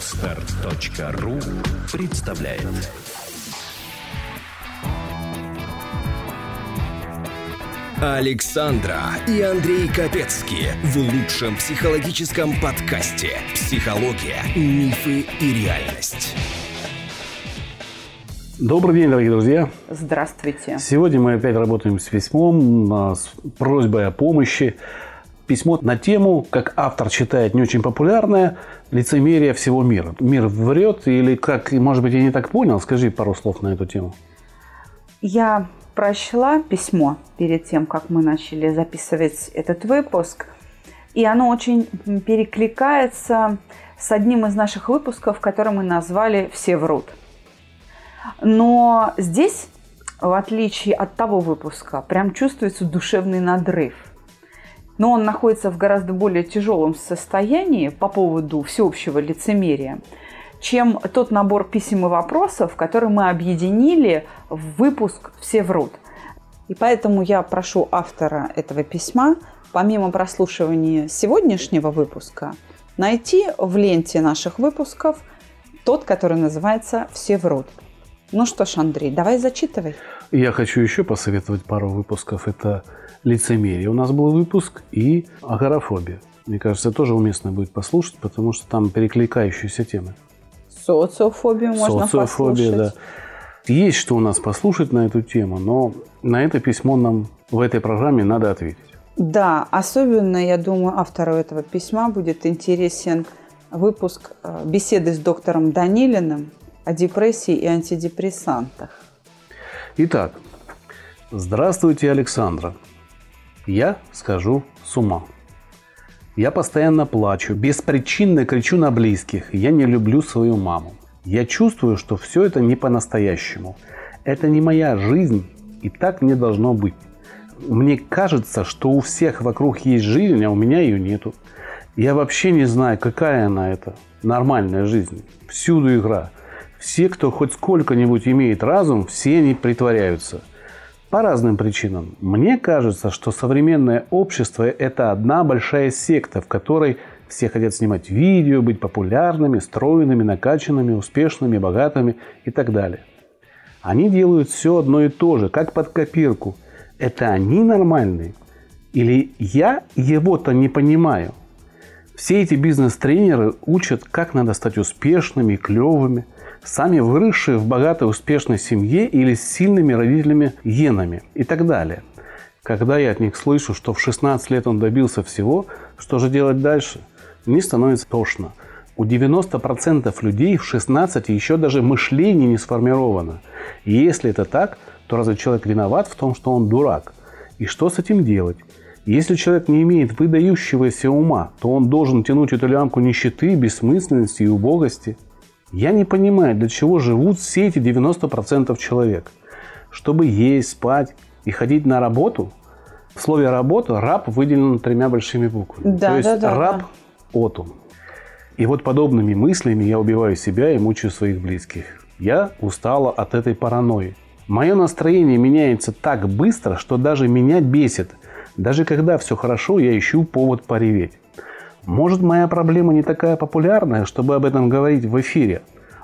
Отстар.ру представляет Александра и Андрей Капецки в лучшем психологическом подкасте «Психология, мифы и реальность». Добрый день, дорогие друзья. Здравствуйте. Сегодня мы опять работаем с письмом, а, с просьбой о помощи. Письмо на тему, как автор читает не очень популярное, лицемерие всего мира. Мир врет или как, может быть, я не так понял? Скажи пару слов на эту тему. Я прочла письмо перед тем, как мы начали записывать этот выпуск, и оно очень перекликается с одним из наших выпусков, который мы назвали «Все врут». Но здесь, в отличие от того выпуска, прям чувствуется душевный надрыв. Но он находится в гораздо более тяжелом состоянии по поводу всеобщего лицемерия, чем тот набор писем и вопросов, который мы объединили в выпуск «Все врут». И поэтому я прошу автора этого письма, помимо прослушивания сегодняшнего выпуска, найти в ленте наших выпусков тот, который называется «Все врут». Ну что ж, Андрей, давай зачитывай. Я хочу еще посоветовать пару выпусков. Это лицемерие. У нас был выпуск и агорафобия. Мне кажется, тоже уместно будет послушать, потому что там перекликающиеся темы. Социофобию можно Социофобия, послушать. да. Есть что у нас послушать на эту тему, но на это письмо нам в этой программе надо ответить. Да, особенно, я думаю, автору этого письма будет интересен выпуск э, беседы с доктором Данилиным о депрессии и антидепрессантах. Итак, здравствуйте, Александра. Я скажу с ума. Я постоянно плачу, беспричинно кричу на близких. Я не люблю свою маму. Я чувствую, что все это не по-настоящему. Это не моя жизнь, и так не должно быть. Мне кажется, что у всех вокруг есть жизнь, а у меня ее нету. Я вообще не знаю, какая она это. Нормальная жизнь. Всюду игра. Все, кто хоть сколько-нибудь имеет разум, все они притворяются. По разным причинам. Мне кажется, что современное общество – это одна большая секта, в которой все хотят снимать видео, быть популярными, стройными, накачанными, успешными, богатыми и так далее. Они делают все одно и то же, как под копирку. Это они нормальные? Или я его-то не понимаю? Все эти бизнес-тренеры учат, как надо стать успешными, клевыми – сами выросшие в богатой успешной семье или с сильными родителями генами и так далее. Когда я от них слышу, что в 16 лет он добился всего, что же делать дальше? Мне становится тошно. У 90% людей в 16 еще даже мышление не сформировано. И если это так, то разве человек виноват в том, что он дурак? И что с этим делать? Если человек не имеет выдающегося ума, то он должен тянуть эту лямку нищеты, бессмысленности и убогости – я не понимаю, для чего живут все эти 90% человек. Чтобы есть, спать и ходить на работу. В слове «работа» раб выделен тремя большими буквами. Да, То есть да, да, раб да. отум. И вот подобными мыслями я убиваю себя и мучаю своих близких. Я устала от этой паранойи. Мое настроение меняется так быстро, что даже меня бесит. Даже когда все хорошо, я ищу повод пореветь. Может, моя проблема не такая популярная, чтобы об этом говорить в эфире.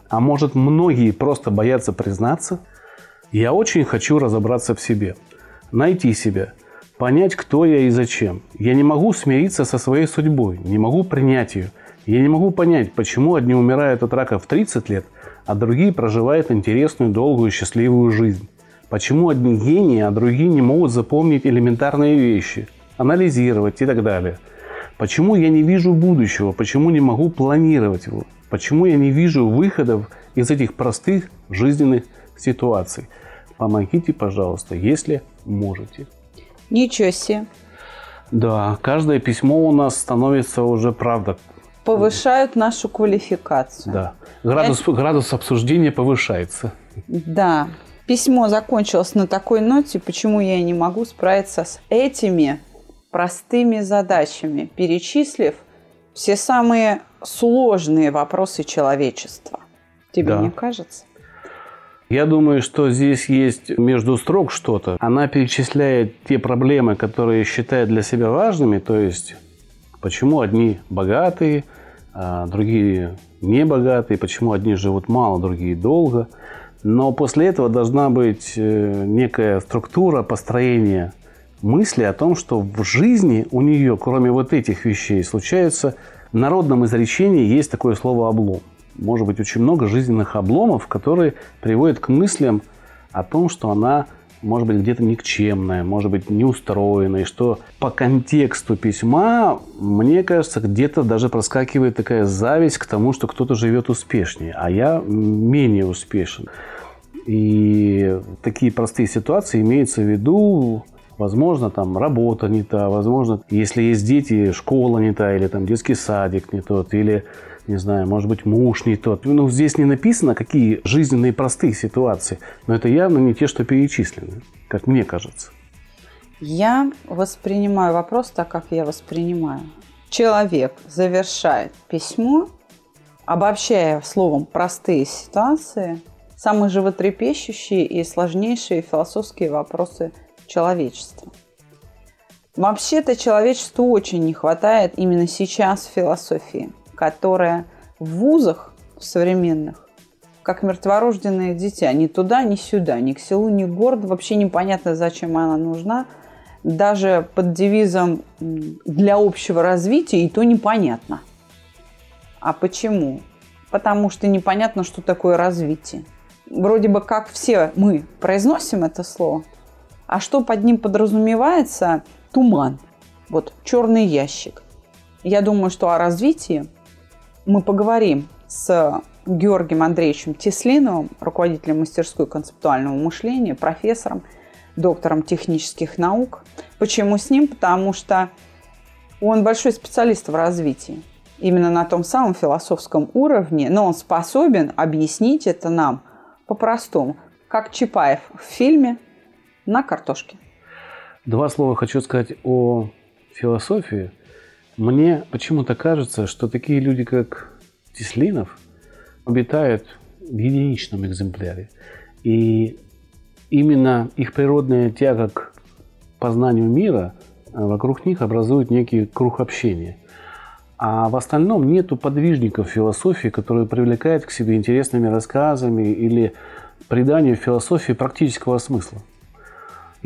А может, многие просто боятся признаться? Я очень хочу разобраться в себе. Найти себя. Понять, кто я и зачем. Я не могу смириться со своей судьбой. Не могу принять ее. Я не могу понять, почему одни умирают от рака в 30 лет, а другие проживают интересную, долгую, счастливую жизнь. Почему одни гении, а другие не могут запомнить элементарные вещи, анализировать и так далее – Почему я не вижу будущего? Почему не могу планировать его? Почему я не вижу выходов из этих простых жизненных ситуаций? Помогите, пожалуйста, если можете. Ничего себе. Да, каждое письмо у нас становится уже правда. Повышают нашу квалификацию. Да. Градус, Это... градус обсуждения повышается. Да. Письмо закончилось на такой ноте, почему я не могу справиться с этими простыми задачами, перечислив все самые сложные вопросы человечества. Тебе да. не кажется? Я думаю, что здесь есть между строк что-то. Она перечисляет те проблемы, которые считает для себя важными, то есть почему одни богатые, а другие не богатые, почему одни живут мало, другие долго. Но после этого должна быть э, некая структура построения мысли о том, что в жизни у нее, кроме вот этих вещей, случаются в народном изречении есть такое слово «облом». Может быть, очень много жизненных обломов, которые приводят к мыслям о том, что она может быть где-то никчемная, может быть неустроенная, что по контексту письма, мне кажется, где-то даже проскакивает такая зависть к тому, что кто-то живет успешнее, а я менее успешен. И такие простые ситуации имеются в виду, возможно, там работа не та, возможно, если есть дети, школа не та, или там детский садик не тот, или не знаю, может быть, муж не тот. Ну, здесь не написано, какие жизненные простые ситуации, но это явно не те, что перечислены, как мне кажется. Я воспринимаю вопрос так, как я воспринимаю. Человек завершает письмо, обобщая словом простые ситуации, самые животрепещущие и сложнейшие философские вопросы человечества. Вообще-то человечеству очень не хватает именно сейчас философии – которая в вузах современных, как мертворожденное дитя, ни туда, ни сюда, ни к селу, ни к городу, вообще непонятно, зачем она нужна, даже под девизом «для общего развития» и то непонятно. А почему? Потому что непонятно, что такое развитие. Вроде бы как все мы произносим это слово, а что под ним подразумевается – туман. Вот черный ящик. Я думаю, что о развитии мы поговорим с Георгием Андреевичем Теслиновым, руководителем мастерской концептуального мышления, профессором, доктором технических наук. Почему с ним? Потому что он большой специалист в развитии. Именно на том самом философском уровне, но он способен объяснить это нам по-простому, как Чапаев в фильме «На картошке». Два слова хочу сказать о философии – мне почему-то кажется, что такие люди, как Теслинов, обитают в единичном экземпляре. И именно их природная тяга к познанию мира э, вокруг них образует некий круг общения. А в остальном нету подвижников философии, которые привлекают к себе интересными рассказами или приданию философии практического смысла.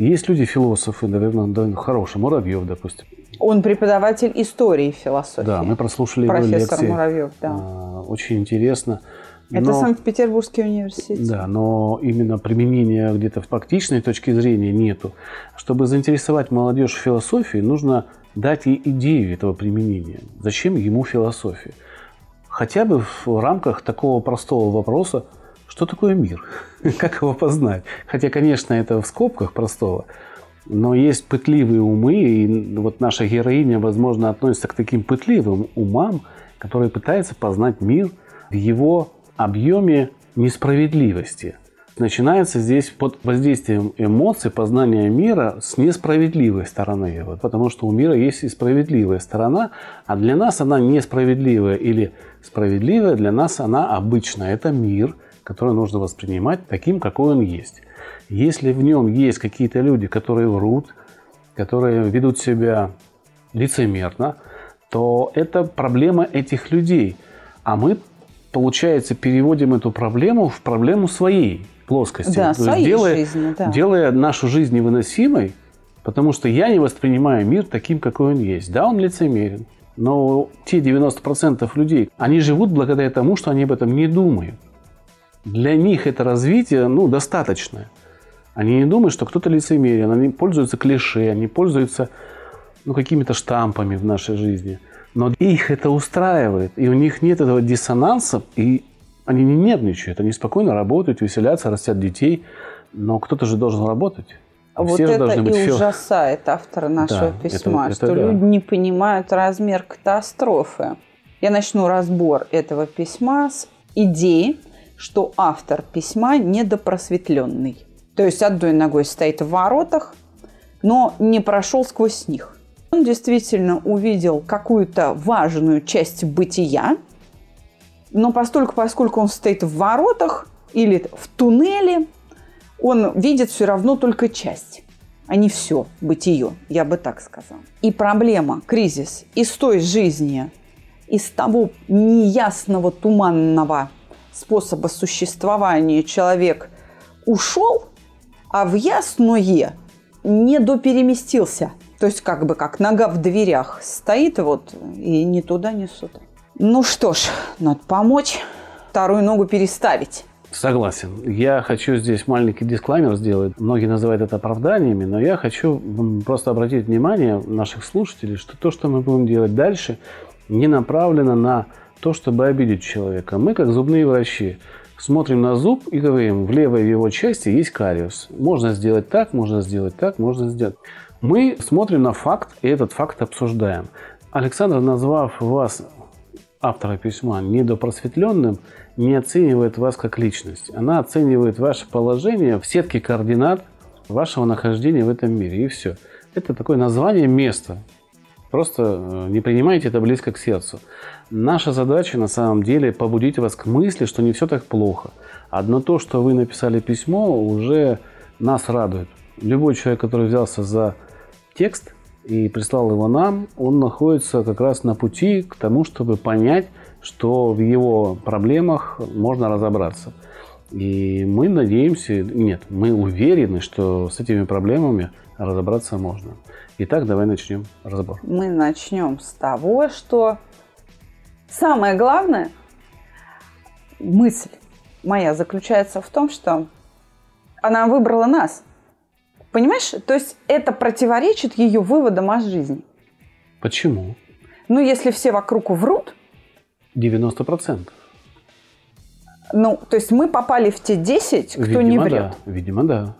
Есть люди-философы, наверное, хорошие, Муравьев, допустим. Он преподаватель истории и философии. Да, мы прослушали Профессор его лекции. Муравьев, да. А, очень интересно. Это но, Санкт-Петербургский университет. Да, но именно применения где-то в практичной точке зрения нету. Чтобы заинтересовать молодежь в философии, нужно дать ей идею этого применения. Зачем ему философия? Хотя бы в рамках такого простого вопроса, что такое мир? как его познать? Хотя, конечно, это в скобках простого. Но есть пытливые умы, и вот наша героиня, возможно, относится к таким пытливым умам, которые пытаются познать мир в его объеме несправедливости. Начинается здесь под воздействием эмоций познания мира с несправедливой стороны его, потому что у мира есть и справедливая сторона, а для нас она несправедливая или справедливая, для нас она обычная. Это мир, который нужно воспринимать таким, какой он есть. Если в нем есть какие-то люди, которые врут, которые ведут себя лицемерно, то это проблема этих людей. А мы, получается, переводим эту проблему в проблему своей плоскости. Да, То своей делая, жизни, да. делая нашу жизнь невыносимой, потому что я не воспринимаю мир таким, какой он есть. Да, он лицемерен, но те 90% людей, они живут благодаря тому, что они об этом не думают. Для них это развитие ну, достаточное. Они не думают, что кто-то лицемерен, они пользуются клише, они пользуются ну, какими-то штампами в нашей жизни. Но их это устраивает, и у них нет этого диссонанса, и они не нервничают, они спокойно работают, веселятся, растят детей, но кто-то же должен работать. А вот это и быть ужасает автора нашего да, письма, это, это что да. люди не понимают размер катастрофы. Я начну разбор этого письма с идеи, что автор письма недопросветленный. То есть одной ногой стоит в воротах, но не прошел сквозь них. Он действительно увидел какую-то важную часть бытия, но постольку, поскольку он стоит в воротах или в туннеле, он видит все равно только часть, а не все бытие, я бы так сказала. И проблема, кризис из той жизни, из того неясного, туманного способа существования человек ушел, а в ясное не допереместился. То есть как бы как нога в дверях стоит вот и ни туда, ни сюда. Ну что ж, надо помочь, вторую ногу переставить. Согласен. Я хочу здесь маленький дисклаймер сделать. Многие называют это оправданиями, но я хочу просто обратить внимание наших слушателей, что то, что мы будем делать дальше, не направлено на то, чтобы обидеть человека. Мы, как зубные врачи, смотрим на зуб и говорим, в левой его части есть кариус. Можно сделать так, можно сделать так, можно сделать. Мы смотрим на факт, и этот факт обсуждаем. Александр, назвав вас, автора письма, недопросветленным, не оценивает вас как личность. Она оценивает ваше положение в сетке координат вашего нахождения в этом мире. И все. Это такое название места. Просто э, не принимайте это близко к сердцу. Наша задача на самом деле побудить вас к мысли, что не все так плохо. Одно то, что вы написали письмо, уже нас радует. Любой человек, который взялся за текст и прислал его нам, он находится как раз на пути к тому, чтобы понять, что в его проблемах можно разобраться. И мы надеемся, нет, мы уверены, что с этими проблемами разобраться можно. Итак, давай начнем разбор. Мы начнем с того, что самое главное, мысль моя заключается в том, что она выбрала нас. Понимаешь? То есть это противоречит ее выводам о жизни. Почему? Ну, если все вокруг врут. 90%. Ну, то есть мы попали в те 10, кто Видимо, не врет. Да. Видимо, да.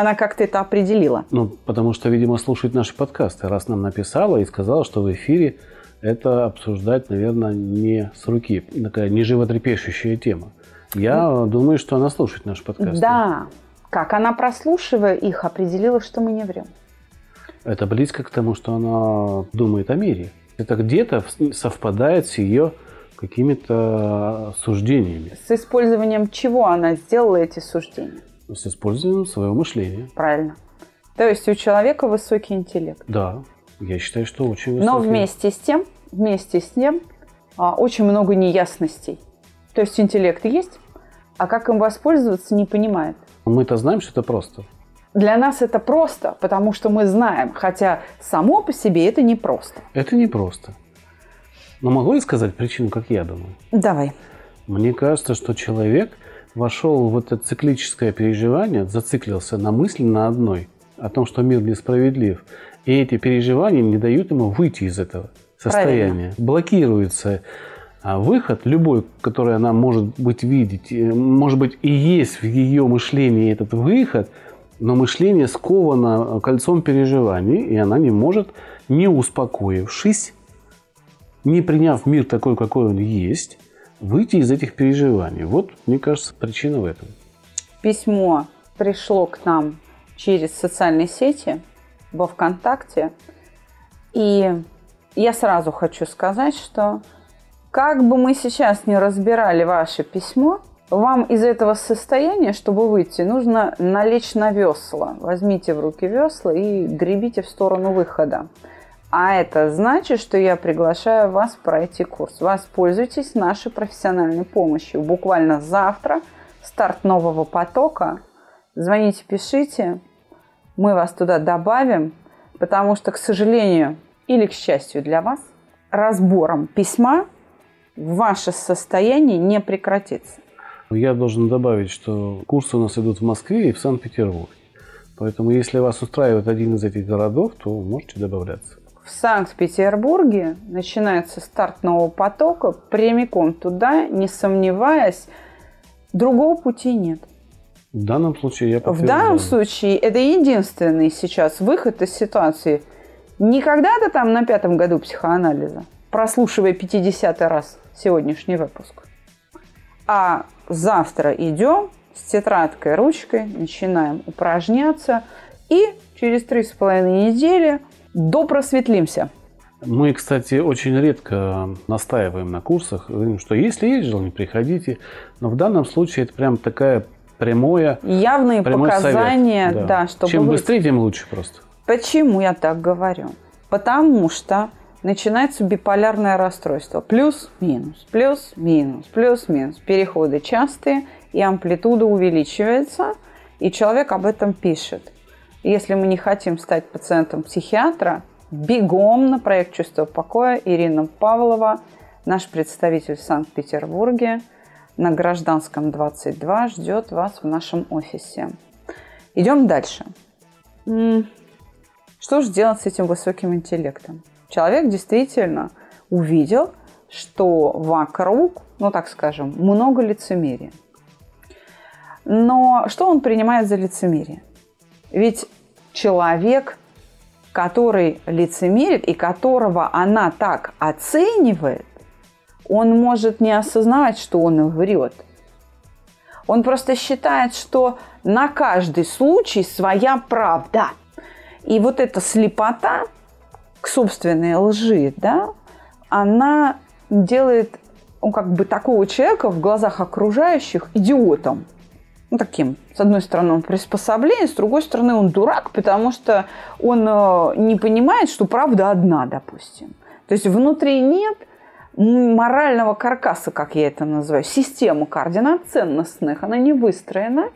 Она как-то это определила. Ну, потому что, видимо, слушает наши подкасты. Раз нам написала и сказала, что в эфире это обсуждать, наверное, не с руки. Такая неживотрепещущая тема. Я думаю, что она слушает наши подкасты. Да. Как она, прослушивая их, определила, что мы не врем. Это близко к тому, что она думает о мире. Это где-то совпадает с ее какими-то суждениями. С использованием чего она сделала эти суждения? С использованием своего мышления. Правильно. То есть у человека высокий интеллект. Да, я считаю, что очень высокий. Но вместе с тем, вместе с тем, а, очень много неясностей. То есть интеллект есть, а как им воспользоваться, не понимает. Мы-то знаем, что это просто. Для нас это просто, потому что мы знаем, хотя само по себе это не просто. Это не просто. Но могу я сказать причину, как я думаю? Давай. Мне кажется, что человек вошел в это циклическое переживание, зациклился на мысли на одной, о том, что мир несправедлив. И эти переживания не дают ему выйти из этого состояния. Правильно. Блокируется а выход, любой, который она может быть видеть, э, может быть и есть в ее мышлении этот выход, но мышление сковано кольцом переживаний, и она не может, не успокоившись, не приняв мир такой, какой он есть, выйти из этих переживаний. Вот, мне кажется, причина в этом. Письмо пришло к нам через социальные сети во ВКонтакте. И я сразу хочу сказать, что как бы мы сейчас не разбирали ваше письмо, вам из этого состояния, чтобы выйти, нужно налечь на весла. Возьмите в руки весла и гребите в сторону выхода. А это значит, что я приглашаю вас пройти курс. Воспользуйтесь нашей профессиональной помощью. Буквально завтра старт нового потока. Звоните, пишите. Мы вас туда добавим, потому что, к сожалению или к счастью для вас, разбором письма ваше состояние не прекратится. Я должен добавить, что курсы у нас идут в Москве и в Санкт-Петербурге. Поэтому, если вас устраивает один из этих городов, то можете добавляться. В Санкт-Петербурге начинается старт нового потока, прямиком туда, не сомневаясь, другого пути нет. В данном случае я В данном случае это единственный сейчас выход из ситуации. Не когда-то там на пятом году психоанализа, прослушивая 50 раз сегодняшний выпуск. А завтра идем с тетрадкой, ручкой, начинаем упражняться. И через три с половиной недели допросветлимся. Мы, кстати, очень редко настаиваем на курсах, говорим, что если есть желание, приходите. Но в данном случае это прям такая прямое Явные показания, совет, да. да, чтобы Чем вы... быстрее, тем лучше просто. Почему я так говорю? Потому что начинается биполярное расстройство. Плюс-минус, плюс-минус, плюс-минус. Переходы частые, и амплитуда увеличивается, и человек об этом пишет. Если мы не хотим стать пациентом психиатра, бегом на проект «Чувство покоя» Ирина Павлова, наш представитель в Санкт-Петербурге, на Гражданском 22 ждет вас в нашем офисе. Идем дальше. Что же делать с этим высоким интеллектом? Человек действительно увидел, что вокруг, ну так скажем, много лицемерия. Но что он принимает за лицемерие? Ведь человек, который лицемерит и которого она так оценивает, он может не осознавать, что он врет. Он просто считает, что на каждый случай своя правда. И вот эта слепота к собственной лжи, да, она делает ну, как бы такого человека в глазах окружающих идиотом ну, таким, с одной стороны, он приспособление, с другой стороны, он дурак, потому что он э, не понимает, что правда одна, допустим. То есть внутри нет морального каркаса, как я это называю, систему координат ценностных, она не выстроена.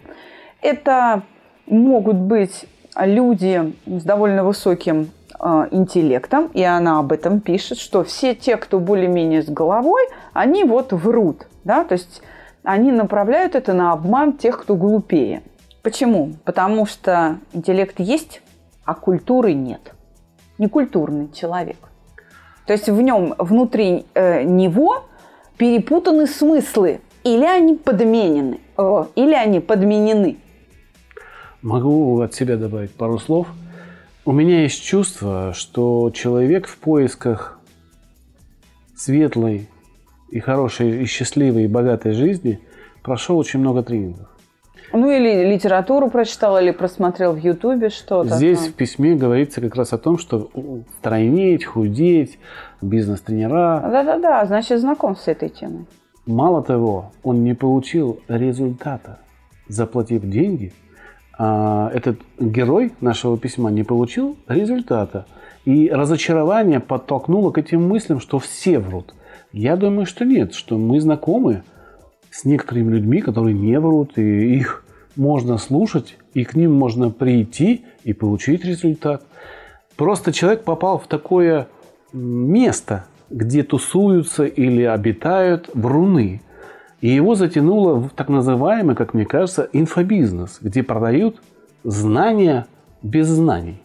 Это могут быть люди с довольно высоким э, интеллектом, и она об этом пишет, что все те, кто более-менее с головой, они вот врут. Да? То есть они направляют это на обман тех, кто глупее. Почему? Потому что интеллект есть, а культуры нет. Некультурный человек. То есть в нем, внутри э, него перепутаны смыслы. Или они подменены, э, или они подменены. Могу от себя добавить пару слов. У меня есть чувство, что человек в поисках светлой и хорошей, и счастливой, и богатой жизни прошел очень много тренингов. Ну или литературу прочитал, или просмотрел в Ютубе что-то. Здесь в письме говорится как раз о том, что стройнеть, худеть, бизнес-тренера. Да-да-да, значит знаком с этой темой. Мало того, он не получил результата, заплатив деньги. А этот герой нашего письма не получил результата. И разочарование подтолкнуло к этим мыслям, что все врут. Я думаю, что нет, что мы знакомы с некоторыми людьми, которые не врут, и их можно слушать, и к ним можно прийти и получить результат. Просто человек попал в такое место, где тусуются или обитают вруны. И его затянуло в так называемый, как мне кажется, инфобизнес, где продают знания без знаний.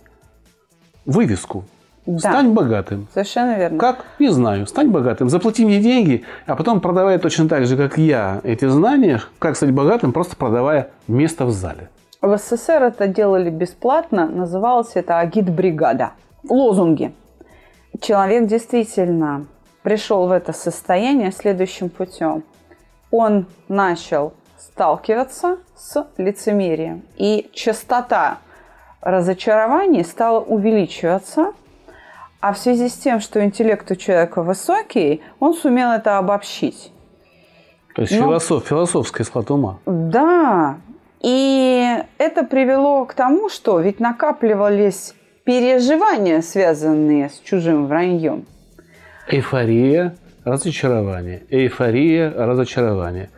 Вывеску. Да. Стань богатым. Совершенно верно. Как? Не знаю. Стань богатым. Заплати мне деньги, а потом продавай точно так же, как я, эти знания, как стать богатым, просто продавая место в зале. В СССР это делали бесплатно. Называлось это агит-бригада. Лозунги. Человек действительно пришел в это состояние следующим путем. Он начал сталкиваться с лицемерием. И частота разочарований стала увеличиваться – а в связи с тем, что интеллект у человека высокий, он сумел это обобщить. То есть Но, философ, философская склад ума. Да. И это привело к тому, что ведь накапливались переживания, связанные с чужим враньем. Эйфория, разочарование. Эйфория, разочарование.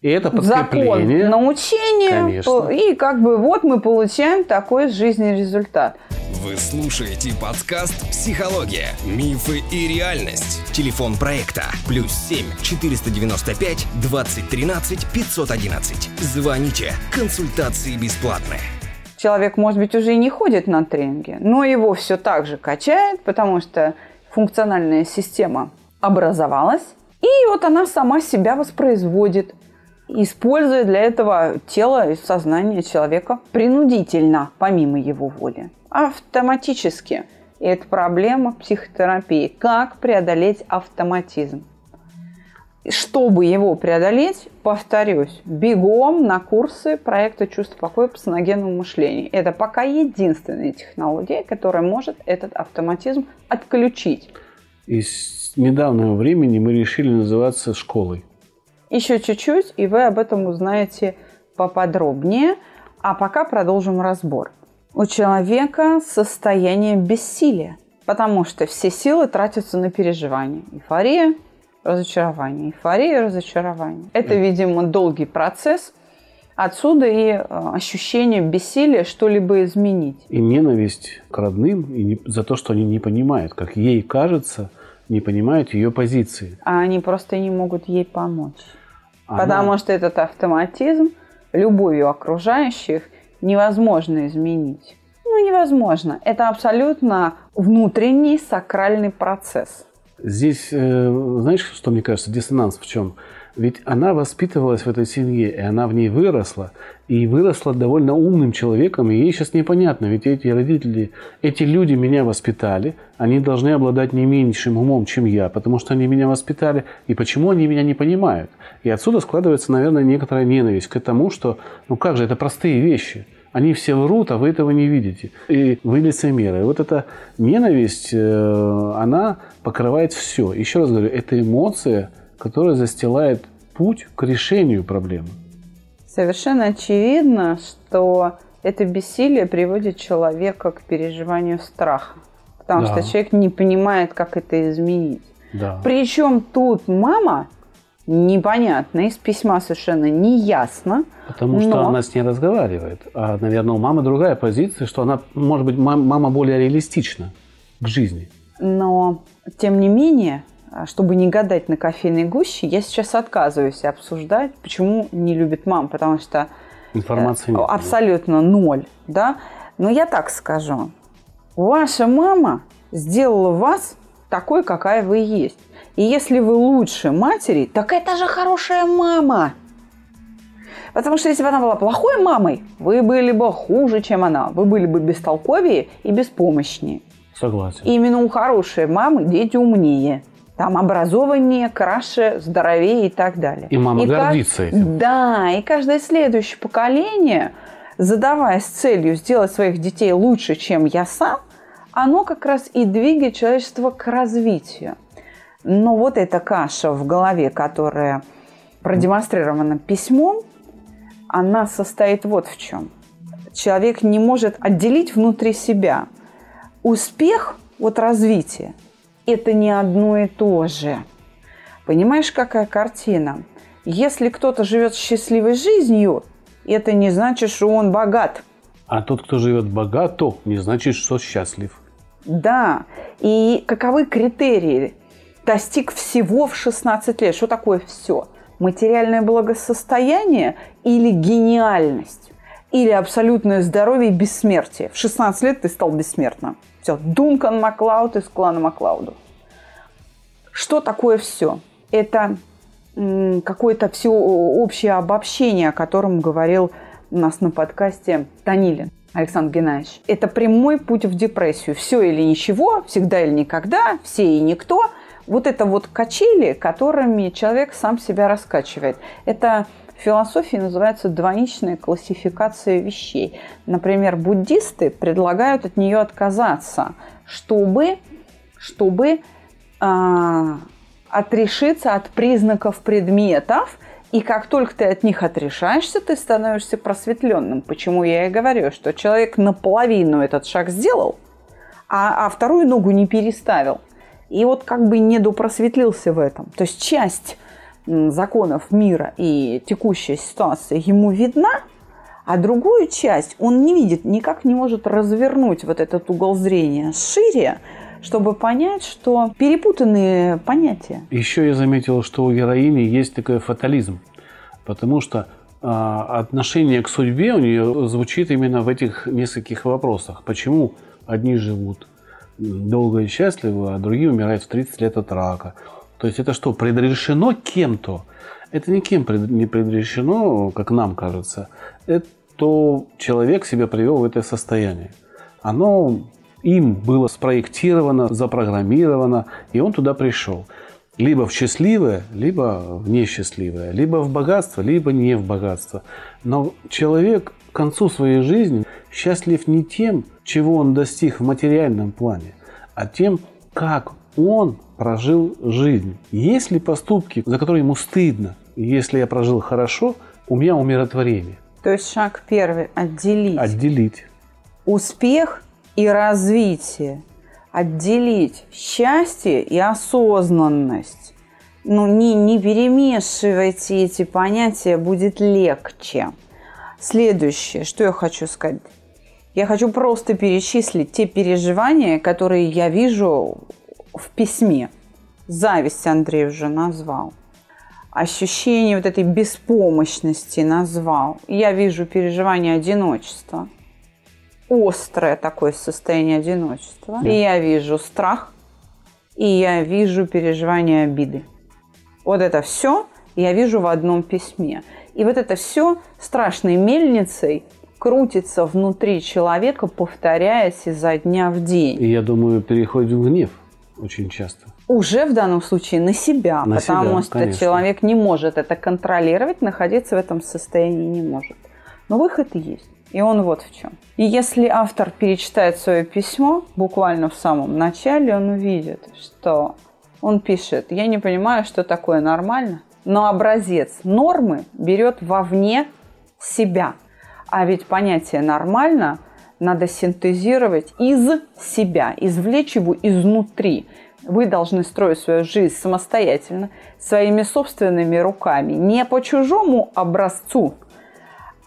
И это подкрепление. Закон научения. Конечно. И как бы вот мы получаем такой жизненный результат. Вы слушаете подкаст «Психология. Мифы и реальность». Телефон проекта «Плюс 7 495 2013 511». Звоните. Консультации бесплатные. Человек, может быть, уже и не ходит на тренинги, но его все так же качает, потому что функциональная система образовалась, и вот она сама себя воспроизводит, используя для этого тело и сознание человека принудительно, помимо его воли автоматически. И это проблема психотерапии. Как преодолеть автоматизм? Чтобы его преодолеть, повторюсь, бегом на курсы проекта «Чувство покоя по саногенному мышлению». Это пока единственная технология, которая может этот автоматизм отключить. И с недавнего времени мы решили называться школой. Еще чуть-чуть, и вы об этом узнаете поподробнее. А пока продолжим разбор у человека состояние бессилия. Потому что все силы тратятся на переживание. Эйфория, разочарование, эйфория, разочарование. Это, видимо, долгий процесс. Отсюда и э, ощущение бессилия что-либо изменить. И ненависть к родным и не, за то, что они не понимают, как ей кажется, не понимают ее позиции. А они просто не могут ей помочь. Она... Потому что этот автоматизм любовью окружающих невозможно изменить. Ну, невозможно. Это абсолютно внутренний сакральный процесс. Здесь, э, знаешь, что мне кажется, диссонанс в чем? Ведь она воспитывалась в этой семье, и она в ней выросла, и выросла довольно умным человеком, и ей сейчас непонятно, ведь эти родители, эти люди меня воспитали, они должны обладать не меньшим умом, чем я, потому что они меня воспитали, и почему они меня не понимают? И отсюда складывается, наверное, некоторая ненависть к тому, что, ну как же, это простые вещи. Они все врут, а вы этого не видите. И вы лицемеры. И вот эта ненависть, э, она покрывает все. Еще раз говорю, это эмоция – которая застилает путь к решению проблемы. Совершенно очевидно, что это бессилие приводит человека к переживанию страха. Потому да. что человек не понимает, как это изменить. Да. Причем тут мама непонятно, из письма совершенно не ясно. Потому что но... она с ней разговаривает. А, наверное, у мамы другая позиция, что она, может быть, мама более реалистична к жизни. Но, тем не менее, чтобы не гадать на кофейной гуще, я сейчас отказываюсь обсуждать, почему не любит мам, потому что информации нет, абсолютно да. ноль, да. Но я так скажу: ваша мама сделала вас такой, какая вы есть. И если вы лучше матери, так это же хорошая мама. Потому что если бы она была плохой мамой, вы были бы хуже, чем она. Вы были бы бестолковее и беспомощнее. Согласен. именно у хорошей мамы дети умнее там образованнее, краше, здоровее и так далее. И мама и гордится кажд... этим. Да, и каждое следующее поколение, задаваясь целью сделать своих детей лучше, чем я сам, оно как раз и двигает человечество к развитию. Но вот эта каша в голове, которая продемонстрирована письмом, она состоит вот в чем. Человек не может отделить внутри себя успех от развития это не одно и то же. Понимаешь, какая картина? Если кто-то живет счастливой жизнью, это не значит, что он богат. А тот, кто живет богато, не значит, что счастлив. Да. И каковы критерии? Достиг всего в 16 лет. Что такое все? Материальное благосостояние или гениальность? Или абсолютное здоровье и бессмертие? В 16 лет ты стал бессмертным. Все, Дункан Маклауд из клана Маклауду. Что такое все? Это какое-то все общее обобщение, о котором говорил у нас на подкасте Танилин. Александр Геннадьевич, это прямой путь в депрессию. Все или ничего, всегда или никогда, все и никто. Вот это вот качели, которыми человек сам себя раскачивает. Это философии называется двоичная классификация вещей. Например, буддисты предлагают от нее отказаться, чтобы, чтобы а, отрешиться от признаков предметов, и как только ты от них отрешаешься, ты становишься просветленным. Почему я и говорю, что человек наполовину этот шаг сделал, а, а вторую ногу не переставил. И вот как бы не допросветлился в этом. То есть часть законов мира и текущая ситуация ему видна, а другую часть он не видит, никак не может развернуть вот этот угол зрения шире, чтобы понять, что перепутанные понятия. Еще я заметил, что у героини есть такой фатализм, потому что а, отношение к судьбе у нее звучит именно в этих нескольких вопросах. Почему одни живут долго и счастливо, а другие умирают в 30 лет от рака? То есть это что, предрешено кем-то? Это никем не предрешено, как нам кажется. Это человек себя привел в это состояние. Оно им было спроектировано, запрограммировано, и он туда пришел. Либо в счастливое, либо в несчастливое, либо в богатство, либо не в богатство. Но человек к концу своей жизни счастлив не тем, чего он достиг в материальном плане, а тем, как он прожил жизнь. Есть ли поступки, за которые ему стыдно? Если я прожил хорошо, у меня умиротворение. То есть шаг первый – отделить. Отделить. Успех и развитие отделить счастье и осознанность. Ну, не, не перемешивайте эти понятия, будет легче. Следующее, что я хочу сказать. Я хочу просто перечислить те переживания, которые я вижу в письме. Зависть Андрей уже назвал. Ощущение вот этой беспомощности назвал. Я вижу переживание одиночества. Острое такое состояние одиночества. И я вижу страх. И я вижу переживание обиды. Вот это все я вижу в одном письме. И вот это все страшной мельницей крутится внутри человека, повторяясь изо дня в день. И я думаю, переходит в гнев очень часто. Уже в данном случае на себя, На потому себя, что конечно. человек не может это контролировать, находиться в этом состоянии не может. Но выход есть. И он вот в чем. И если автор перечитает свое письмо, буквально в самом начале, он увидит, что он пишет, я не понимаю, что такое нормально, но образец нормы берет вовне себя. А ведь понятие «нормально» надо синтезировать из себя, извлечь его изнутри. Вы должны строить свою жизнь самостоятельно, своими собственными руками, не по чужому образцу,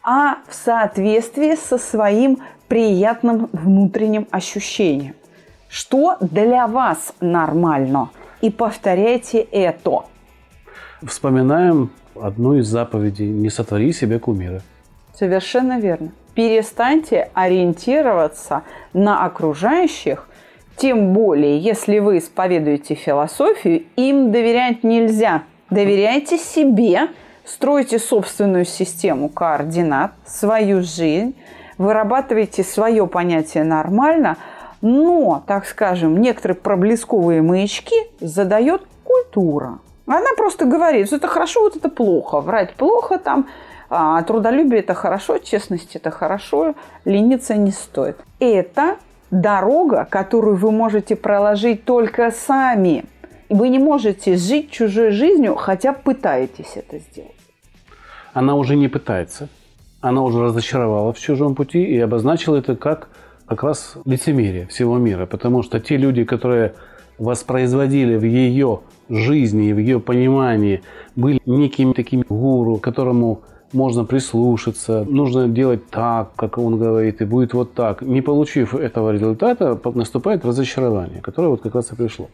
а в соответствии со своим приятным внутренним ощущением. Что для вас нормально? И повторяйте это. Вспоминаем одну из заповедей «Не сотвори себе кумира». Совершенно верно. Перестаньте ориентироваться на окружающих, тем более, если вы исповедуете философию, им доверять нельзя. Доверяйте себе, стройте собственную систему координат, свою жизнь, вырабатывайте свое понятие нормально, но, так скажем, некоторые проблесковые маячки задает культура. Она просто говорит, что это хорошо, вот это плохо, врать плохо там, а, трудолюбие это хорошо, честность это хорошо, лениться не стоит. Это дорога, которую вы можете проложить только сами. Вы не можете жить чужой жизнью, хотя пытаетесь это сделать. Она уже не пытается. Она уже разочаровала в чужом пути и обозначила это как как раз лицемерие всего мира. Потому что те люди, которые воспроизводили в ее жизни и в ее понимании, были некими такими гуру, которому можно прислушаться, нужно делать так, как он говорит, и будет вот так. Не получив этого результата, наступает разочарование, которое вот как раз и пришло.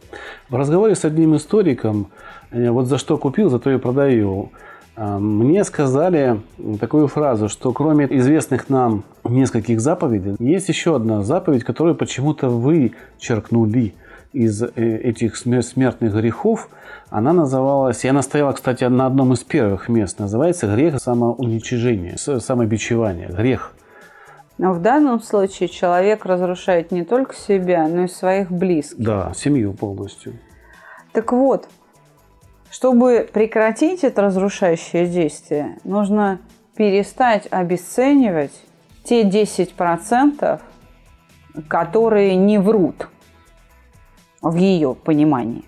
В разговоре с одним историком, э, вот за что купил, за то и продаю, э, мне сказали такую фразу, что кроме известных нам нескольких заповедей, есть еще одна заповедь, которую почему-то вычеркнули из э, этих смер- смертных грехов. Она называлась, и она стояла, кстати, на одном из первых мест, называется грех самоуничижения, с- самобичевания, грех. Но в данном случае человек разрушает не только себя, но и своих близких. Да, семью полностью. Так вот, чтобы прекратить это разрушающее действие, нужно перестать обесценивать те 10%, которые не врут в ее понимании.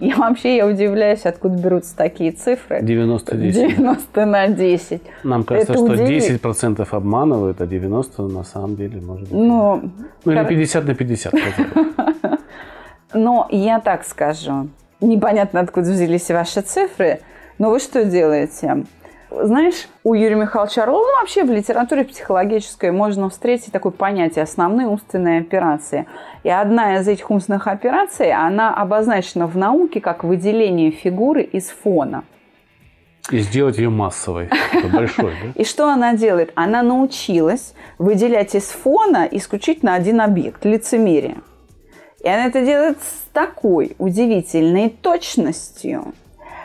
И вообще я удивляюсь, откуда берутся такие цифры. 90-10. 90 на 10. Нам кажется, Это что удивит. 10% обманывают, а 90% на самом деле может быть. Ну, ну или кор- 50 на 50. хотя бы. Но я так скажу, непонятно, откуда взялись ваши цифры, но вы что делаете? Знаешь, у Юрия Михайловича Орлова, ну, вообще в литературе психологической можно встретить такое понятие «основные умственные операции». И одна из этих умственных операций, она обозначена в науке как выделение фигуры из фона. И сделать ее массовой. Большой, да? И что она делает? Она научилась выделять из фона исключительно один объект – лицемерие. И она это делает с такой удивительной точностью,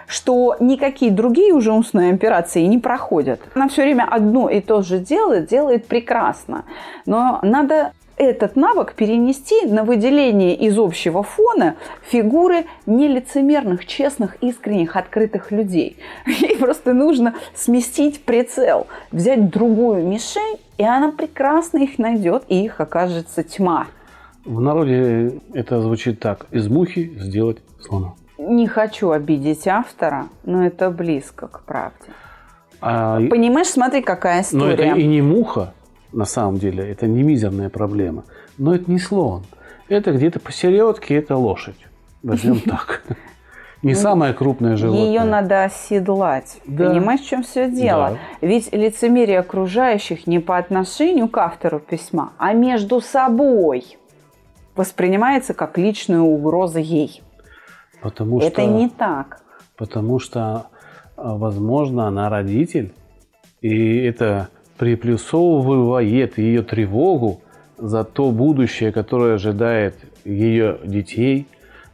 что никакие другие уже умственные операции не проходят. Она все время одно и то же делает, делает прекрасно. Но надо этот навык перенести на выделение из общего фона фигуры нелицемерных, честных, искренних, открытых людей. Ей просто нужно сместить прицел, взять другую мишень, и она прекрасно их найдет, и их окажется тьма. В народе это звучит так. Из мухи сделать слона. Не хочу обидеть автора, но это близко к правде. А, Понимаешь, смотри, какая но это история. и не муха, на самом деле. Это не мизерная проблема. Но это не слон. Это где-то посередке, это лошадь. Возьмем так. Не самое крупное животное. Ее надо оседлать. Да. Понимаешь, в чем все дело? Ведь лицемерие окружающих не по отношению к автору письма, а между собой воспринимается как личная угроза ей. Потому Это что, не так. Потому что, а, возможно, она родитель, и это приплюсовывает ее тревогу за то будущее, которое ожидает ее детей.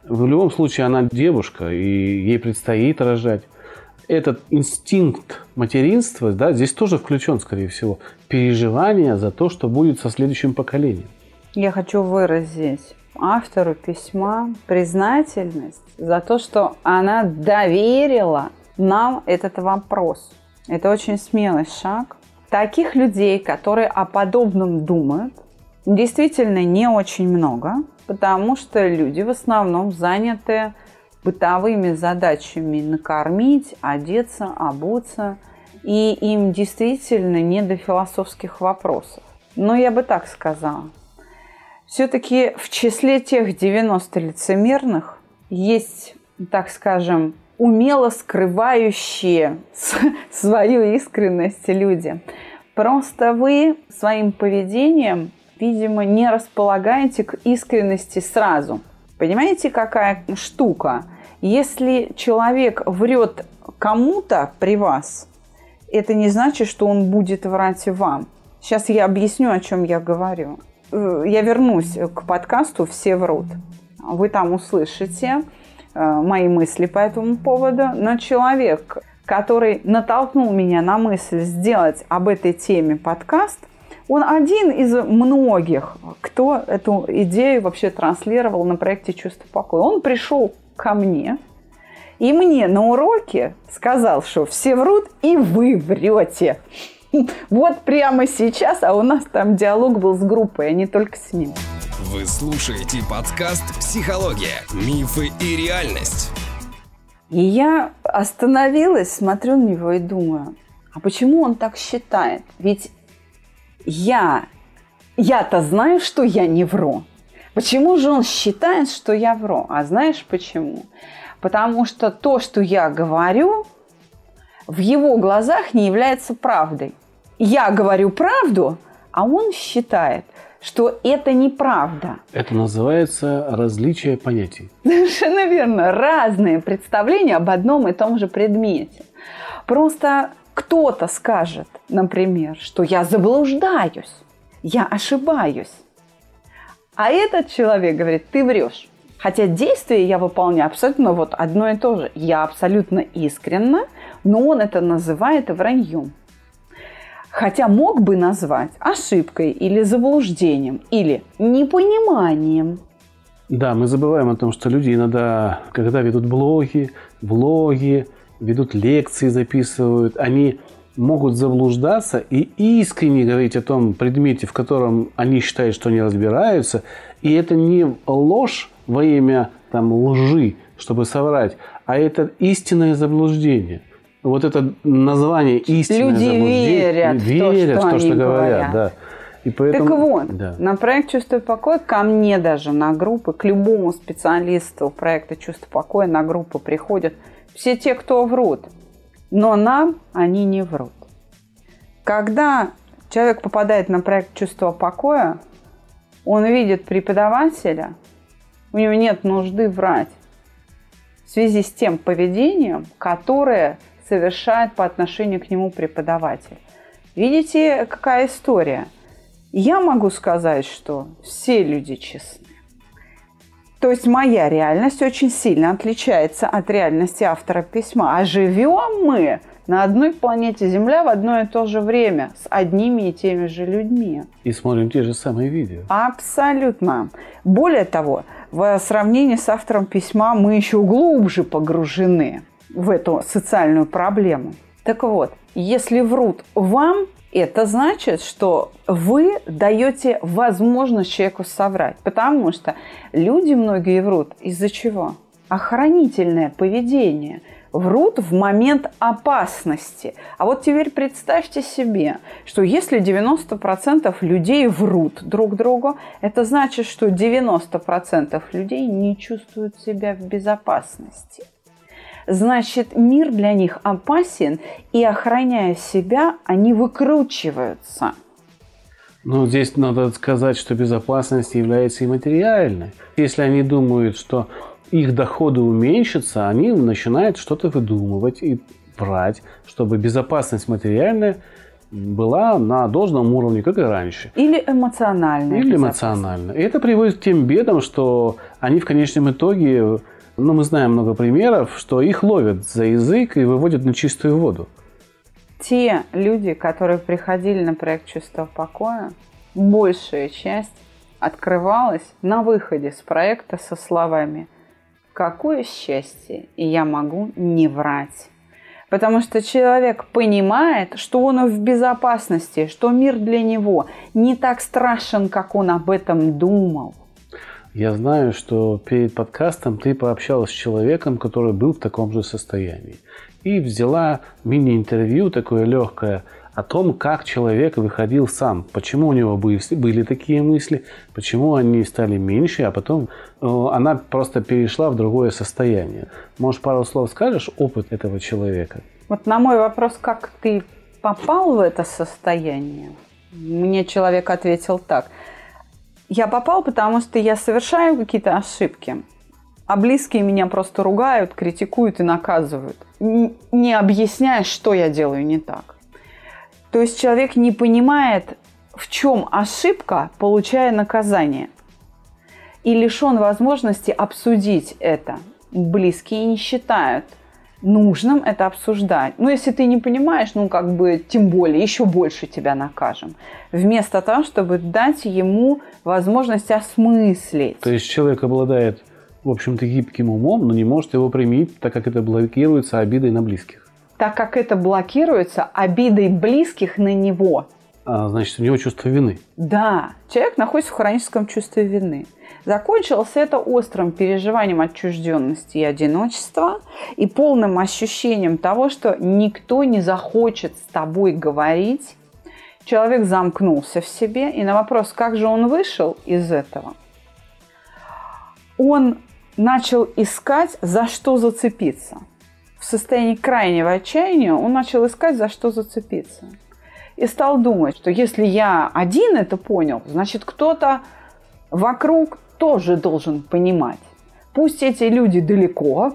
В любом случае, она девушка, и ей предстоит рожать. Этот инстинкт материнства, да, здесь тоже включен, скорее всего, переживание за то, что будет со следующим поколением. Я хочу выразить автору письма признательность за то, что она доверила нам этот вопрос. Это очень смелый шаг. Таких людей, которые о подобном думают, действительно не очень много, потому что люди в основном заняты бытовыми задачами накормить, одеться, обуться, и им действительно не до философских вопросов. Но я бы так сказала. Все-таки в числе тех 90 лицемерных есть, так скажем, умело скрывающие свою искренность люди. Просто вы своим поведением, видимо, не располагаете к искренности сразу. Понимаете, какая штука? Если человек врет кому-то при вас, это не значит, что он будет врать вам. Сейчас я объясню, о чем я говорю. Э, я вернусь к подкасту «Все врут». Вы там услышите э, мои мысли по этому поводу. Но человек, который натолкнул меня на мысль сделать об этой теме подкаст, он один из многих, кто эту идею вообще транслировал на проекте «Чувство покоя». Он пришел ко мне и мне на уроке сказал, что все врут и вы врете. Вот прямо сейчас, а у нас там диалог был с группой, а не только с ним. Вы слушаете подкаст «Психология. Мифы и реальность». И я остановилась, смотрю на него и думаю, а почему он так считает? Ведь я, я-то знаю, что я не вру. Почему же он считает, что я вру? А знаешь почему? Потому что то, что я говорю, в его глазах не является правдой. Я говорю правду, а он считает, что это неправда. Это называется различие понятий. Совершенно верно. Разные представления об одном и том же предмете. Просто кто-то скажет, например, что я заблуждаюсь, я ошибаюсь. А этот человек говорит, ты врешь. Хотя действие я выполняю абсолютно вот одно и то же. Я абсолютно искренна, но он это называет враньем. Хотя мог бы назвать ошибкой или заблуждением, или непониманием. Да, мы забываем о том, что люди иногда, когда ведут блоги, влоги, ведут лекции, записывают, они могут заблуждаться и искренне говорить о том предмете, в котором они считают, что они разбираются. И это не ложь во имя там, лжи, чтобы соврать, а это истинное заблуждение – вот это название истинное Люди верят, верят в то, что, в то, что они говорят. говорят. Да. И поэтому, так вот, да. на проект «Чувство покоя» ко мне даже на группы, к любому специалисту проекта «Чувство покоя» на группу приходят все те, кто врут. Но нам они не врут. Когда человек попадает на проект «Чувство покоя», он видит преподавателя, у него нет нужды врать в связи с тем поведением, которое совершает по отношению к нему преподаватель. Видите, какая история? Я могу сказать, что все люди честны. То есть моя реальность очень сильно отличается от реальности автора письма. А живем мы на одной планете Земля в одно и то же время с одними и теми же людьми. И смотрим те же самые видео. Абсолютно. Более того, в сравнении с автором письма мы еще глубже погружены в эту социальную проблему. Так вот, если врут вам, это значит, что вы даете возможность человеку соврать. Потому что люди многие врут из-за чего? Охранительное поведение. врут в момент опасности. А вот теперь представьте себе, что если 90% людей врут друг другу, это значит, что 90% людей не чувствуют себя в безопасности. Значит, мир для них опасен, и охраняя себя, они выкручиваются. Но здесь надо сказать, что безопасность является и материальной. Если они думают, что их доходы уменьшатся, они начинают что-то выдумывать и брать, чтобы безопасность материальная была на должном уровне, как и раньше. Или эмоциональная. Или эмоционально. И это приводит к тем бедам, что они в конечном итоге, ну, мы знаем много примеров, что их ловят за язык и выводят на чистую воду. Те люди, которые приходили на проект «Чувство покоя», большая часть открывалась на выходе с проекта со словами – Какое счастье, и я могу не врать. Потому что человек понимает, что он в безопасности, что мир для него не так страшен, как он об этом думал. Я знаю, что перед подкастом ты пообщалась с человеком, который был в таком же состоянии. И взяла мини-интервью такое легкое о том, как человек выходил сам, почему у него были, такие мысли, почему они стали меньше, а потом э, она просто перешла в другое состояние. Может, пару слов скажешь опыт этого человека? Вот на мой вопрос, как ты попал в это состояние, мне человек ответил так. Я попал, потому что я совершаю какие-то ошибки, а близкие меня просто ругают, критикуют и наказывают, не объясняя, что я делаю не так. То есть человек не понимает, в чем ошибка, получая наказание. И лишен возможности обсудить это. Близкие не считают нужным это обсуждать. Ну, если ты не понимаешь, ну, как бы, тем более, еще больше тебя накажем. Вместо того, чтобы дать ему возможность осмыслить. То есть человек обладает, в общем-то, гибким умом, но не может его применить, так как это блокируется обидой на близких так как это блокируется обидой близких на него. А, значит, у него чувство вины. Да, человек находится в хроническом чувстве вины. Закончилось это острым переживанием отчужденности и одиночества и полным ощущением того, что никто не захочет с тобой говорить. Человек замкнулся в себе, и на вопрос, как же он вышел из этого, он начал искать, за что зацепиться – в состоянии крайнего отчаяния он начал искать, за что зацепиться. И стал думать, что если я один это понял, значит кто-то вокруг тоже должен понимать. Пусть эти люди далеко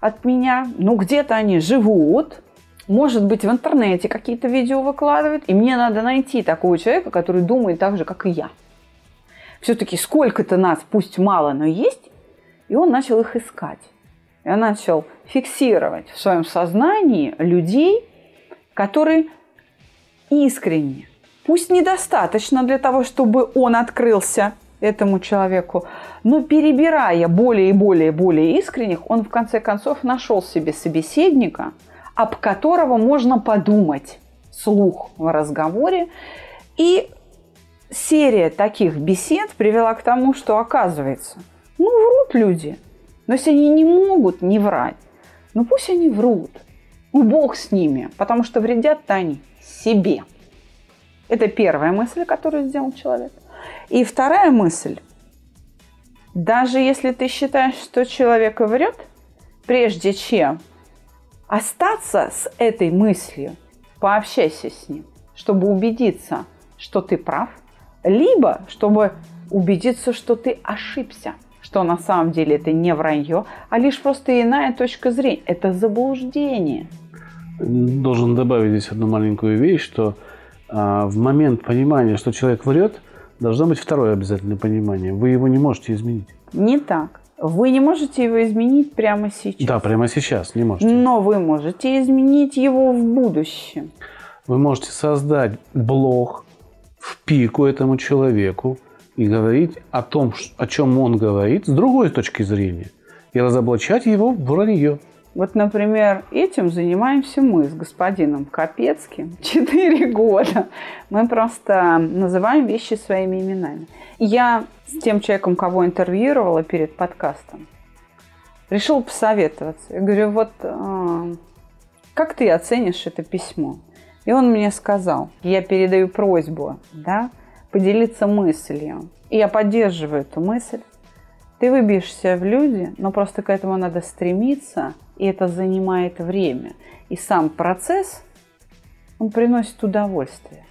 от меня, но где-то они живут, может быть, в интернете какие-то видео выкладывают, и мне надо найти такого человека, который думает так же, как и я. Все-таки сколько-то нас, пусть мало, но есть, и он начал их искать. Я начал фиксировать в своем сознании людей, которые искренне, пусть недостаточно для того, чтобы он открылся этому человеку, но перебирая более и более и более искренних, он в конце концов нашел себе собеседника, об которого можно подумать слух в разговоре. И серия таких бесед привела к тому, что оказывается, ну, врут люди – но если они не могут не врать, ну пусть они врут. Ну, Бог с ними, потому что вредят-то они себе. Это первая мысль, которую сделал человек. И вторая мысль. Даже если ты считаешь, что человек врет, прежде чем остаться с этой мыслью, пообщайся с ним, чтобы убедиться, что ты прав, либо чтобы убедиться, что ты ошибся что на самом деле это не вранье, а лишь просто иная точка зрения. Это заблуждение. Должен добавить здесь одну маленькую вещь, что а, в момент понимания, что человек врет, должно быть второе обязательное понимание. Вы его не можете изменить. Не так. Вы не можете его изменить прямо сейчас. Да, прямо сейчас не можете. Но вы можете изменить его в будущем. Вы можете создать блог в пику этому человеку, и говорить о том, о чем он говорит, с другой точки зрения, и разоблачать его в вранье. Вот, например, этим занимаемся мы с господином Капецким четыре года. Мы просто называем вещи своими именами. Я с тем человеком, кого интервьюировала перед подкастом, решил посоветоваться. Я говорю, вот а, как ты оценишь это письмо? И он мне сказал, я передаю просьбу, да, поделиться мыслью. И я поддерживаю эту мысль. Ты выбьешься в люди, но просто к этому надо стремиться, и это занимает время. И сам процесс, он приносит удовольствие.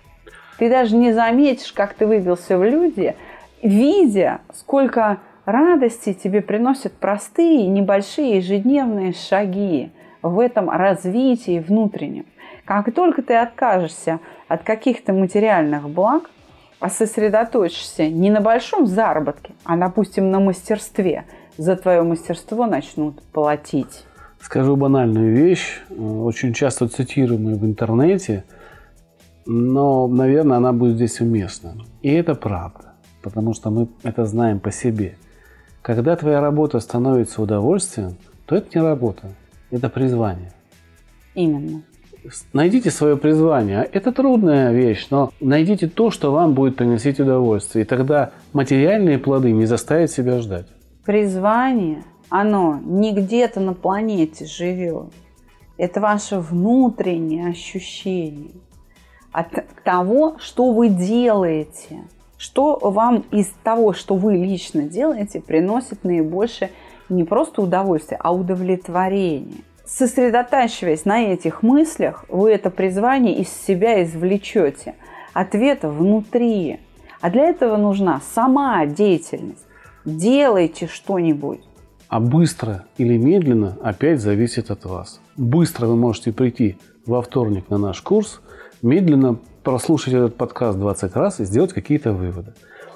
Ты даже не заметишь, как ты выбился в люди, видя, сколько радости тебе приносят простые, небольшие ежедневные шаги в этом развитии внутреннем. Как только ты откажешься от каких-то материальных благ, а сосредоточишься не на большом заработке, а, допустим, на мастерстве, за твое мастерство начнут платить. Скажу банальную вещь, очень часто цитируемую в интернете, но, наверное, она будет здесь уместна. И это правда, потому что мы это знаем по себе. Когда твоя работа становится удовольствием, то это не работа, это призвание. Именно. Найдите свое призвание. Это трудная вещь, но найдите то, что вам будет приносить удовольствие. И тогда материальные плоды не заставят себя ждать. Призвание, оно не где-то на планете живет. Это ваше внутреннее ощущение от того, что вы делаете. Что вам из того, что вы лично делаете, приносит наибольшее не просто удовольствие, а удовлетворение. Сосредотачиваясь на этих мыслях, вы это призвание из себя извлечете. Ответ внутри. А для этого нужна сама деятельность. Делайте что-нибудь. А быстро или медленно опять зависит от вас. Быстро вы можете прийти во вторник на наш курс, медленно прослушать этот подкаст 20 раз и сделать какие-то выводы.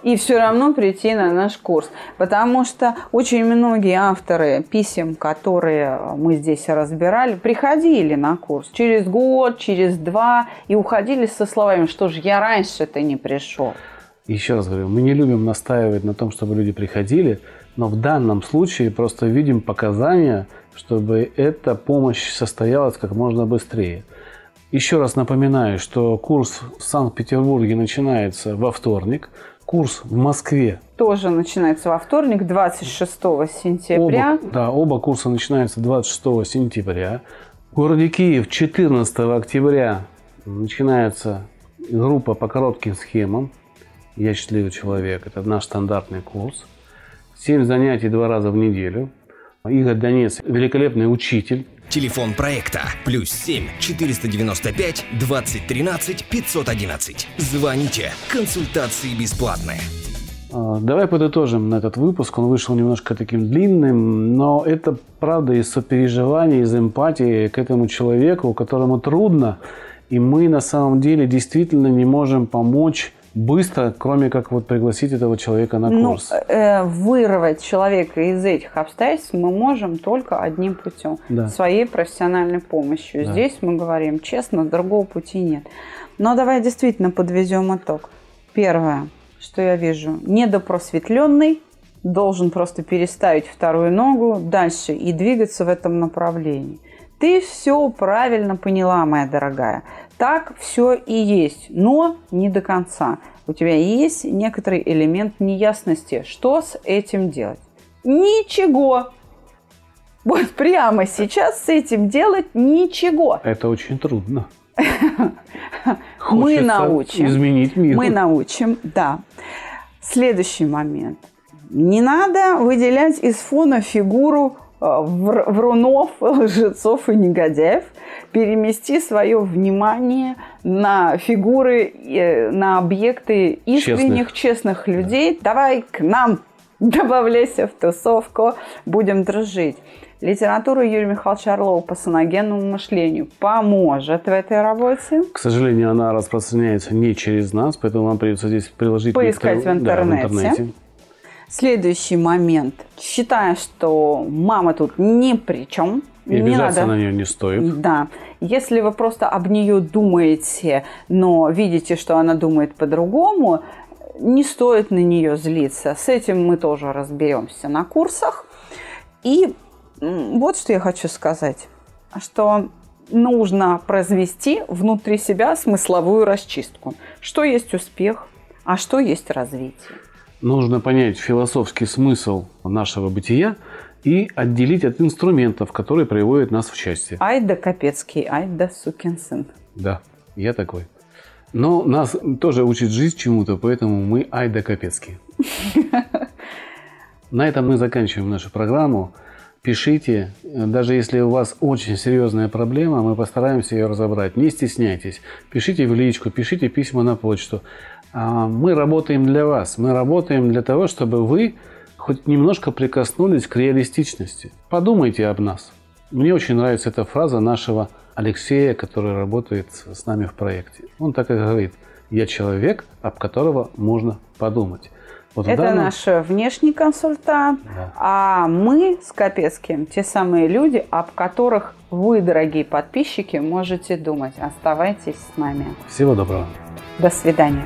И все равно прийти на наш курс. Потому что очень многие авторы писем, которые мы здесь разбирали, приходили на курс через год, через два и уходили со словами, что же я раньше-то не пришел. Еще раз говорю, мы не любим настаивать на том, чтобы люди приходили, но в данном случае просто видим показания, чтобы эта помощь состоялась как можно быстрее. Еще раз напоминаю, что курс в Санкт-Петербурге начинается во вторник. Курс в Москве тоже начинается во вторник, 26 сентября. Оба, да, оба курса начинаются 26 сентября. В городе Киев 14 октября начинается группа по коротким схемам. Я счастливый человек. Это наш стандартный курс. Семь занятий два раза в неделю. Игорь Донец – великолепный учитель. Телефон проекта плюс 7 495 2013 511. Звоните. Консультации бесплатные. А, давай подытожим на этот выпуск. Он вышел немножко таким длинным, но это правда из сопереживания, из эмпатии к этому человеку, которому трудно. И мы на самом деле действительно не можем помочь быстро, кроме как вот пригласить этого человека на ну, курс? Ну, э, вырвать человека из этих обстоятельств мы можем только одним путем. Да. Своей профессиональной помощью. Да. Здесь мы говорим честно, другого пути нет. Но давай действительно подведем итог. Первое, что я вижу, недопросветленный должен просто переставить вторую ногу дальше и двигаться в этом направлении. Ты все правильно поняла, моя дорогая. Так все и есть, но не до конца. У тебя есть некоторый элемент неясности. Что с этим делать? Ничего. Вот прямо сейчас с этим делать ничего. Это очень трудно. Мы научим. Изменить мир. Мы научим, да. Следующий момент. Не надо выделять из фона фигуру врунов, лжецов и негодяев, перемести свое внимание на фигуры, э, на объекты искренних, честных, честных людей. Давай к нам, добавляйся в тусовку, будем дружить. Литература Юрия Михайловича Орлова по саногенному мышлению поможет в этой работе. К сожалению, она распространяется не через нас, поэтому вам придется здесь приложить... Поискать в интернете. Да, в интернете. Следующий момент. Считаю, что мама тут ни при чем. И не обижаться надо... на нее не стоит. Да. Если вы просто об нее думаете, но видите, что она думает по-другому, не стоит на нее злиться. С этим мы тоже разберемся на курсах. И вот что я хочу сказать, что нужно произвести внутри себя смысловую расчистку. Что есть успех, а что есть развитие нужно понять философский смысл нашего бытия и отделить от инструментов, которые приводят нас в счастье. Ай да Капецкий, ай да сукин сын. Да, я такой. Но нас тоже учит жизнь чему-то, поэтому мы ай да Капецкий. На этом мы заканчиваем нашу программу. Пишите, даже если у вас очень серьезная проблема, мы постараемся ее разобрать. Не стесняйтесь. Пишите в личку, пишите письма на почту. А, мы работаем для вас. Мы работаем для того, чтобы вы хоть немножко прикоснулись к реалистичности. Подумайте об нас. Мне очень нравится эта фраза нашего Алексея, который работает с нами в проекте. Он так и говорит, я человек, об которого можно подумать. Вот Это данном... наш внешний консультант, да. а мы с Капецким те самые люди, об которых вы, дорогие подписчики, можете думать. Оставайтесь с нами. Всего доброго. До свидания.